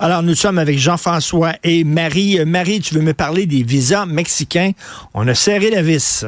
Alors, nous sommes avec Jean-François et Marie. Euh, Marie, tu veux me parler des visas mexicains? On a serré la vis.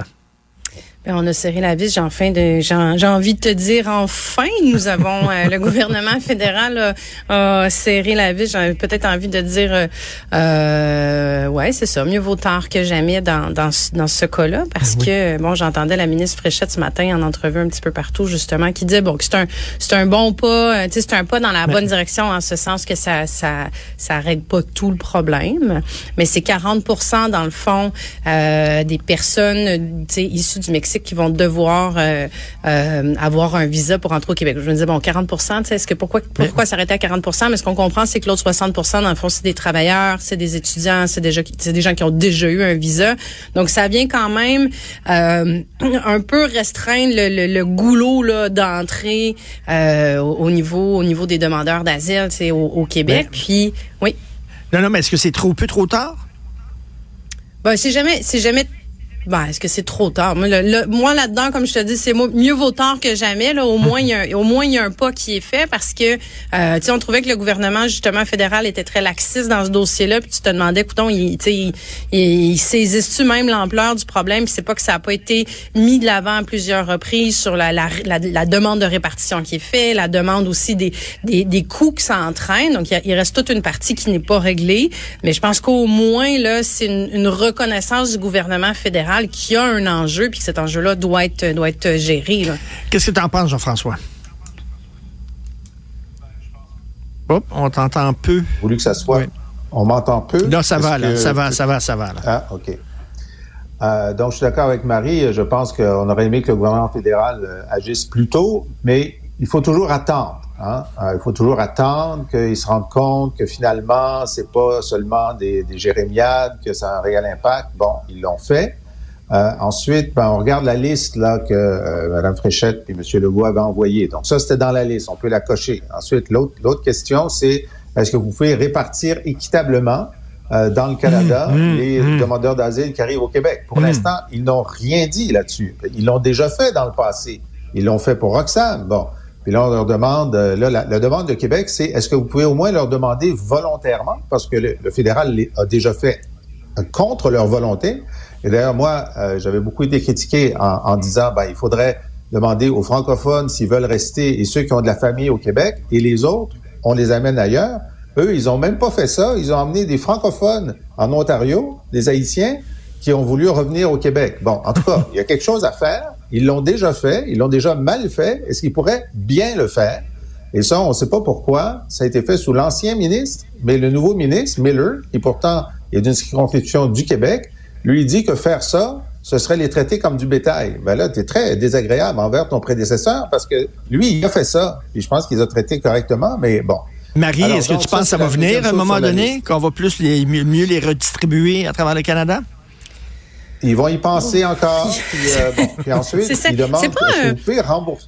Ben, on a serré la vis. J'ai enfin de, j'ai envie de te dire enfin, nous avons euh, le gouvernement fédéral a, serré la vis. J'ai peut-être envie de dire, euh, euh, ouais, c'est ça. Mieux vaut tard que jamais dans dans, dans ce cas-là, parce que bon, j'entendais la ministre Fréchette ce matin en entrevue un petit peu partout justement, qui disait bon que c'est un c'est un bon pas, tu sais, c'est un pas dans la bonne direction en ce sens que ça ça ça règle pas tout le problème, mais c'est 40% dans le fond des personnes, tu sais, issues du Mexique qui vont devoir euh, euh, avoir un visa pour entrer au Québec. Je me disais, bon, 40% est-ce que pourquoi pourquoi s'arrêter à 40% Mais ce qu'on comprend, c'est que l'autre 60% dans le fond, c'est des travailleurs, c'est des étudiants, c'est des, des gens qui ont déjà eu un visa. Donc, ça vient quand même euh, un peu restreindre le, le, goulot d'entrée au, niveau au niveau des demandeurs d'asile au, au Québec. Puis, oui. Non, non, mais est-ce que c'est trop peu trop tard? Ben, c'est jamais, c'est jamais ben, est-ce que c'est trop tard? Moi, moi là-dedans, comme je te dis, c'est mieux vaut tard que jamais. Là, au moins, il y a, au moins il y a un pas qui est fait parce que, euh, tu sais, on trouvait que le gouvernement justement fédéral était très laxiste dans ce dossier-là. Puis tu te demandais, écoutons, il, il, il, saisisse-tu même l'ampleur du problème Puis c'est pas que ça a pas été mis de l'avant à plusieurs reprises sur la, la, la, demande de répartition qui est faite, la demande aussi des, des, des coûts que ça entraîne. Donc il, reste toute une partie qui n'est pas réglée. Mais je pense qu'au moins là, c'est une, une reconnaissance du gouvernement fédéral qui a un enjeu, puis que cet enjeu-là doit être, doit être géré. Qu'est-ce que tu en penses, Jean-François? on t'entend peu. Voulu que ça soit. On m'entend peu? Non, ça va, là, ça va, ça va, ça va. Ah, OK. Euh, donc, je suis d'accord avec Marie. Je pense qu'on aurait aimé que le gouvernement fédéral euh, agisse plus tôt, mais il faut toujours attendre. Hein. Euh, il faut toujours attendre qu'ils se rendent compte que finalement, c'est pas seulement des, des jérémiades, que ça a un réel impact. Bon, ils l'ont fait. Euh, ensuite, ben, on regarde la liste là que euh, Mme Fréchette et M. Legault avaient envoyée. Donc ça, c'était dans la liste, on peut la cocher. Ensuite, l'autre, question, c'est est-ce que vous pouvez répartir équitablement euh, dans le Canada mmh, mmh, les mmh. demandeurs d'asile qui arrivent au Québec? Pour l'instant, ils n'ont rien dit là-dessus. Ils l'ont déjà fait dans le passé. Ils l'ont fait pour Roxane. Bon. Puis là, on leur demande, là, la, demande de Québec, c'est est-ce que vous pouvez au moins leur demander volontairement, parce que le, le fédéral a déjà fait contre leur volonté, et d'ailleurs, moi, euh, j'avais beaucoup été critiqué en, disant, ben, il faudrait demander aux francophones s'ils veulent rester et ceux qui ont de la famille au Québec et les autres, on les amène ailleurs. Eux, ils ont même pas fait ça. Ils ont amené des francophones en Ontario, des Haïtiens, qui ont voulu revenir au Québec. Bon, en tout cas, il y a quelque chose à faire. Ils l'ont déjà fait. Ils l'ont déjà mal fait. Est-ce qu'ils pourraient bien le faire? Et ça, on ne sait pas pourquoi. Ça a été fait sous l'ancien ministre, mais le nouveau ministre, Miller, qui pourtant est d'une circonscription du Québec, lui dit que faire ça, ce serait les traiter comme du bétail. Ben là, tu es très désagréable envers ton prédécesseur parce que lui, il a fait ça. Puis je pense qu'il a traité correctement, mais bon. Marie, est-ce que tu penses que ça va venir à un moment donné, qu'on va plus les, mieux les redistribuer à travers le Canada? Ils vont y penser encore. puis, euh, bon, puis ensuite, ils demandent que vous pouvez rembourser.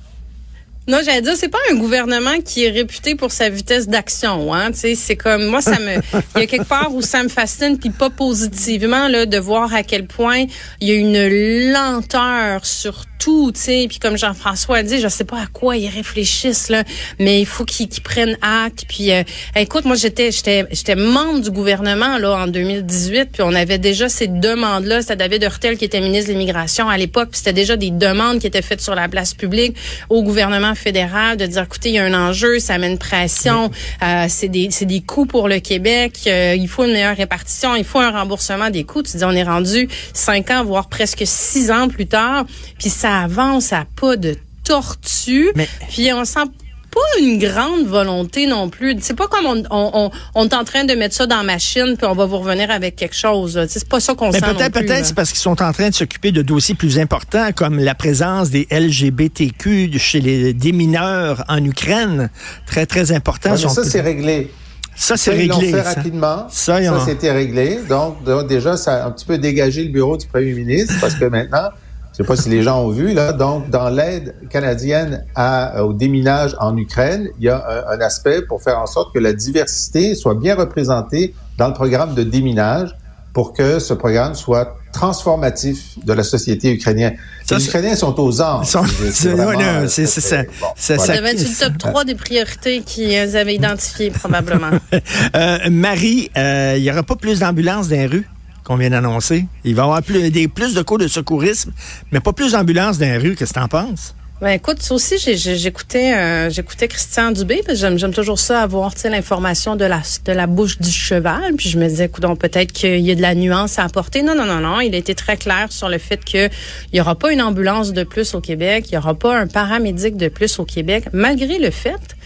Non, j'allais dire, c'est pas un gouvernement qui est réputé pour sa vitesse d'action. Hein? C'est comme moi, ça me. Il y a quelque part où ça me fascine, puis pas positivement, là, de voir à quel point il y a une lenteur sur tout, sais. Puis comme Jean-François a dit, je sais pas à quoi ils réfléchissent là, mais il faut qu'ils prennent acte. Puis euh, écoute, moi j'étais j'étais membre du gouvernement là en 2018, puis on avait déjà ces demandes là. C'était David Hurtel qui était ministre de l'immigration à l'époque, puis c'était déjà des demandes qui étaient faites sur la place publique au gouvernement fédéral de dire écoutez, il y a un enjeu, ça met une pression, euh, c'est des c'est des coûts pour le Québec, euh, il faut une meilleure répartition, il faut un remboursement des coûts. Tu dis on est rendu cinq ans voire presque six ans plus tard, puis ça avance à pas de tortue. Puis on sent pas une grande volonté non plus. C'est pas comme on, on, on, est en train de mettre ça dans la machine puis on va vous revenir avec quelque chose. C'est pas ça qu'on sent peut-être peut-être c'est parce qu'ils sont en train de s'occuper de dossiers plus importants comme la présence des LGBTQ chez les des mineurs en Ukraine, très très important. ça c'est réglé. Ça, c'est réglé. Ils fait ça. rapidement. Ça, Ça, c'était réglé. Donc, donc, déjà, ça a un petit peu dégagé le bureau du premier ministre parce que maintenant, je sais pas si les gens ont vu, là, donc, dans l'aide canadienne à, au déminage en Ukraine, il y a un, un aspect pour faire en sorte que la diversité soit bien représentée dans le programme de déminage pour que ce programme soit transformatif de la société ukrainienne. Ça, les Ukrainiens sont aux anges. Sont- C'est euh, ça. bon, Ça- voilà. Ça devait être le top 3 des priorités qu'ils avaient identifiées, probablement. Euh, Marie, euh, il y aura pas plus d'ambulances dans les rues? Qu'on vient d'annoncer. Il va y avoir plus, de cours de secourisme, mais pas plus d'ambulances dans les rues. Qu'est-ce que t'en penses? Ben écoute, ça aussi, euh, j'écoutais Christian Dubé, j'aime toujours ça, avoir tu l'information de la de la bouche du cheval. Puis je me disais, écoute, peut-être qu'il y a de la nuance à apporter. Non, non, non, non. Il a été très clair sur le fait qu'il n'y aura pas une ambulance de plus au Québec, il n'y aura pas un paramédic de plus au Québec, malgré le fait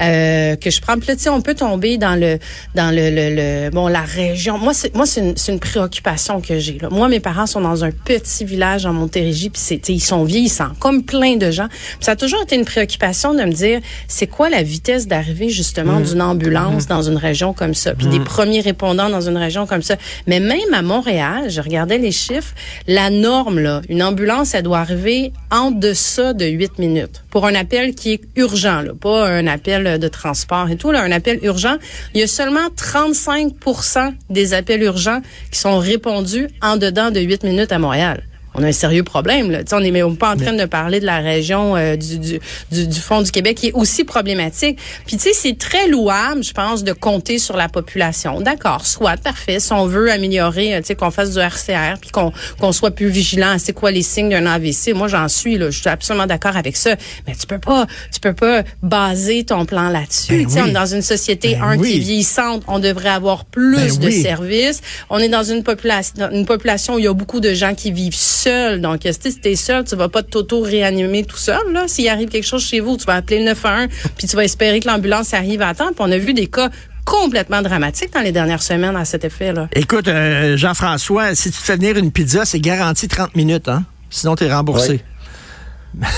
euh, que je prends. Puis là, tu sais, on peut tomber dans le dans le, le, le- bon la région. Moi, c'est moi c'est une, c'est une préoccupation que j'ai. là. Moi, mes parents sont dans un petit village en Montérégie, puis c'est ils sont vieillissants, comme plein de gens. Puis ça a toujours été une préoccupation de me dire, c'est quoi la vitesse d'arrivée justement d'une ambulance dans une région comme ça, puis des premiers répondants dans une région comme ça. Mais même à Montréal, je regardais les chiffres, la norme là, une ambulance, elle doit arriver en deçà de 8 minutes pour un appel qui est urgent, là, pas un appel de transport et tout, là, un appel urgent. Il y a seulement 35% des appels urgents qui sont répondus en dedans de 8 minutes à Montréal. On a un sérieux problème. Là. On n'est même pas en train de parler de la région euh, du, du, du, du fond du Québec qui est aussi problématique. Puis tu sais, c'est très louable, je pense, de compter sur la population. D'accord, soit parfait. Si on veut améliorer, euh, tu sais, qu'on fasse du RCR, puis qu'on qu'on soit plus vigilant à c'est quoi les signes d'un AVC. Moi, j'en suis là. Je suis absolument d'accord avec ça. Mais tu peux pas, tu peux pas baser ton plan là-dessus. Ben oui. on est dans une société Ben un oui. qui est vieillissante. On devrait avoir plus Ben de oui. services. On est dans une population, une population où il y a beaucoup de gens qui vivent seuls. Donc, tu si t'es seul, tu vas pas t'auto-réanimer tout seul. Là, s'il arrive quelque chose chez vous, tu vas appeler le 911, puis tu vas espérer que l'ambulance arrive à temps. Puis on a vu des cas complètement dramatiques dans les dernières semaines à cet effet-là. Écoute, euh, Jean-François, si tu te fais venir une pizza, c'est garanti 30 minutes, hein? Sinon, tu es remboursé.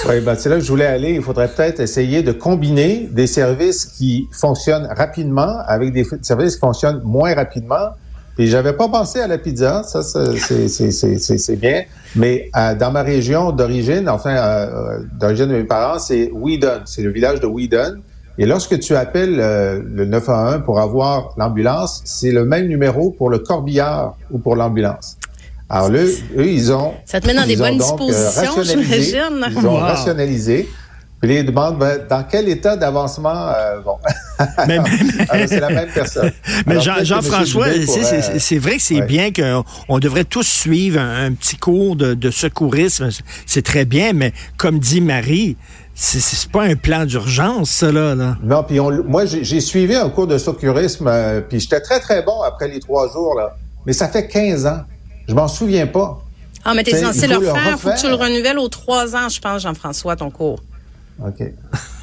Oui, ben, c'est là que je voulais aller. Il faudrait peut-être essayer de combiner des services qui fonctionnent rapidement avec des services qui fonctionnent moins rapidement. Puis j'avais pas pensé à la pizza, ça c'est- c'est- c'est c'est- c'est- c'est bien. Mais euh, dans ma région d'origine, enfin euh, euh, d'origine de mes parents, c'est Whedon, c'est le village de Whedon. Et lorsque tu appelles euh, le 911 pour avoir l'ambulance, c'est le même numéro pour le corbillard ou pour l'ambulance. Alors là, eux, ils ont Ça te met dans des ils ont bonnes donc, euh, dispositions, rationalisé. j'imagine. Ils ont Wow. rationalisé. Puis les demandent ben, dans quel état d'avancement euh, bon. Mais, c'est la même personne. mais Jean- Jean-François, c'est- vrai que c'est ouais. bien qu'on devrait tous suivre un, un petit cours de, de secourisme. C'est très bien, mais comme dit Marie, c'est- pas un plan d'urgence, ça, là. là. Non, puis moi, j'ai suivi un cours de secourisme, euh, puis j'étais très, très bon après les trois jours, là. Mais ça fait 15 ans. Je m'en souviens pas. Ah, mais t'es censé il le refaire. Faut que tu le renouvelles aux trois ans, je pense, Jean-François, ton cours. OK.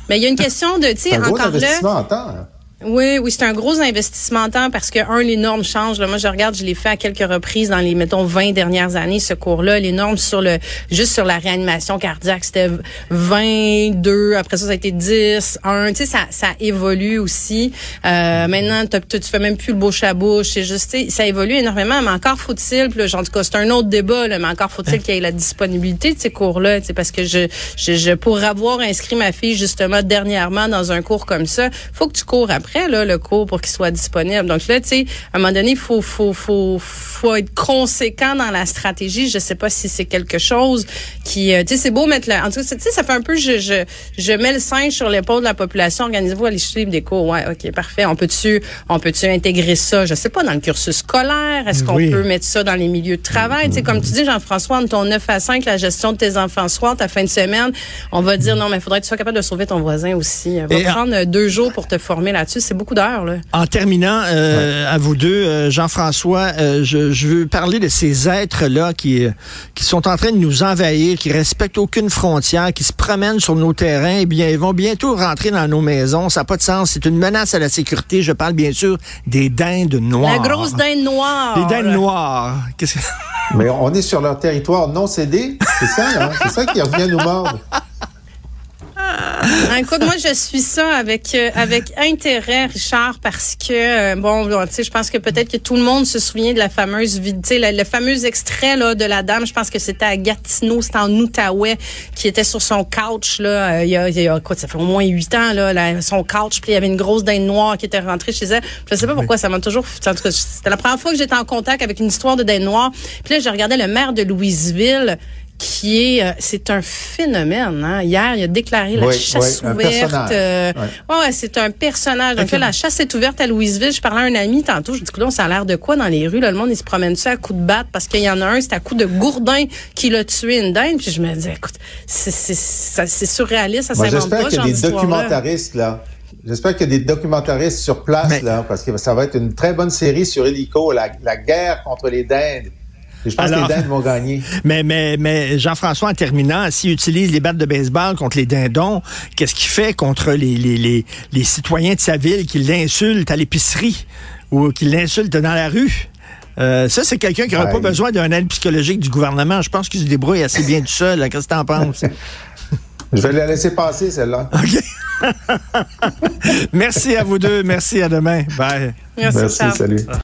Mais il y a une question de, tu sais, encore là. Oui, oui, c'est un gros investissement en temps parce que, un, les normes changent. Là, moi, je regarde, je l'ai fait à quelques reprises dans les, mettons, 20 dernières années, ce cours-là. Les normes sur le, juste sur la réanimation cardiaque, c'était 22. Après ça, ça a été 10, 1. Tu sais, ça, ça évolue aussi. Euh, maintenant, t'as- tu fais même plus le bouche à bouche. C'est juste, tu ça évolue énormément. Mais encore faut-il, en tout cas, c'est un autre débat, là, mais encore faut-il qu'il y ait la disponibilité de ces cours-là. Tu parce que je, je, je, pour avoir inscrit ma fille, justement, dernièrement dans un cours comme ça, faut que tu cours après, là, le cours pour qu'il soit disponible. Donc là, tu sais, à un moment donné, il faut, faut, faut, faut être conséquent dans la stratégie. Je sais pas si c'est quelque chose qui, euh, tu sais, c'est beau mettre la, en tout cas, tu sais, ça fait un peu, je, je, je mets le singe sur l'épaule de la population. Organisez-vous, allez suivre des cours. Ouais, ok, parfait. On peut-tu, on peut-tu intégrer ça, je sais pas, dans le cursus scolaire? Est-ce qu'on Oui. peut mettre ça dans les milieux de travail? Tu sais, comme tu dis, Jean-François, entre ton 9 à 5, la gestion de tes enfants soir, ta fin de semaine, on va dire, non, mais il faudrait que tu sois capable de sauver ton voisin aussi. Va Et en- prendre euh, deux jours pour te former là-dessus. C'est beaucoup d'heures, là. En terminant, euh, à vous deux, euh, Jean-François, euh, je, je veux parler de ces êtres-là qui, qui sont en train de nous envahir, qui respectent aucune frontière, qui se promènent sur nos terrains. Eh bien, ils vont bientôt rentrer dans nos maisons. Ça n'a pas de sens. C'est une menace à la sécurité. Je parle bien sûr des dindes noires. La grosse dinde noire. Les dindes noires. Qu'est-ce que... Mais on est sur leur territoire non cédé. C'est ça, là. C'est ça qui revient nous mordre. Ah, écoute, moi, je suis ça avec euh, avec intérêt, Richard, parce que euh, bon, tu sais, je pense que peut-être que tout le monde se souvient de la fameuse, tu sais, le, fameux extrait là de la dame. Je pense que c'était à Gatineau, c'était en Outaouais, qui était sur son couch là. Euh, il, y a, y a quoi, ça fait au moins huit ans là, son couch, puis il y avait une grosse dinde noire qui était rentrée chez elle. Je sais pas pourquoi, ça m'a toujours. C'était la première fois que j'étais en contact avec une histoire de dinde noire. Puis là, je regardais le maire de Louisville qui est, euh, c'est un phénomène. Hein? Hier, il a déclaré la chasse ouverte. Euh, ouais, c'est un personnage. Donc la chasse est ouverte à Louisville. Je parlais à un ami tantôt. Je dis, écoute, ça a l'air de quoi dans les rues? Là, le monde, il se promène ça à coups de batte parce qu'il y en a un, c'est à coup de gourdin qui l'a tué une dinde. Puis je me dis, écoute, c'est surréaliste, ça s'invente pas. J'espère qu'il y a des documentaristes là. J'espère qu'il y a des documentaristes sur place là, parce que ça va être une très bonne série sur Hélico, la, la guerre contre les dindes je pense que les dindes vont gagner. Mais, mais, mais Jean-François, en terminant, s'il utilise les battes de baseball contre les dindons, qu'est-ce qu'il fait contre les, les, les, les citoyens de sa ville qui l'insultent à l'épicerie ou qui l'insultent dans la rue? Euh, ça, c'est quelqu'un qui n'aurait pas besoin d'un aide psychologique du gouvernement. Je pense qu'il se débrouille assez bien tout seul. Qu'est-ce que tu en penses? Je vais la laisser passer, celle-là. OK. Merci à vous deux. Merci. À demain. Bye. Merci, Merci salut.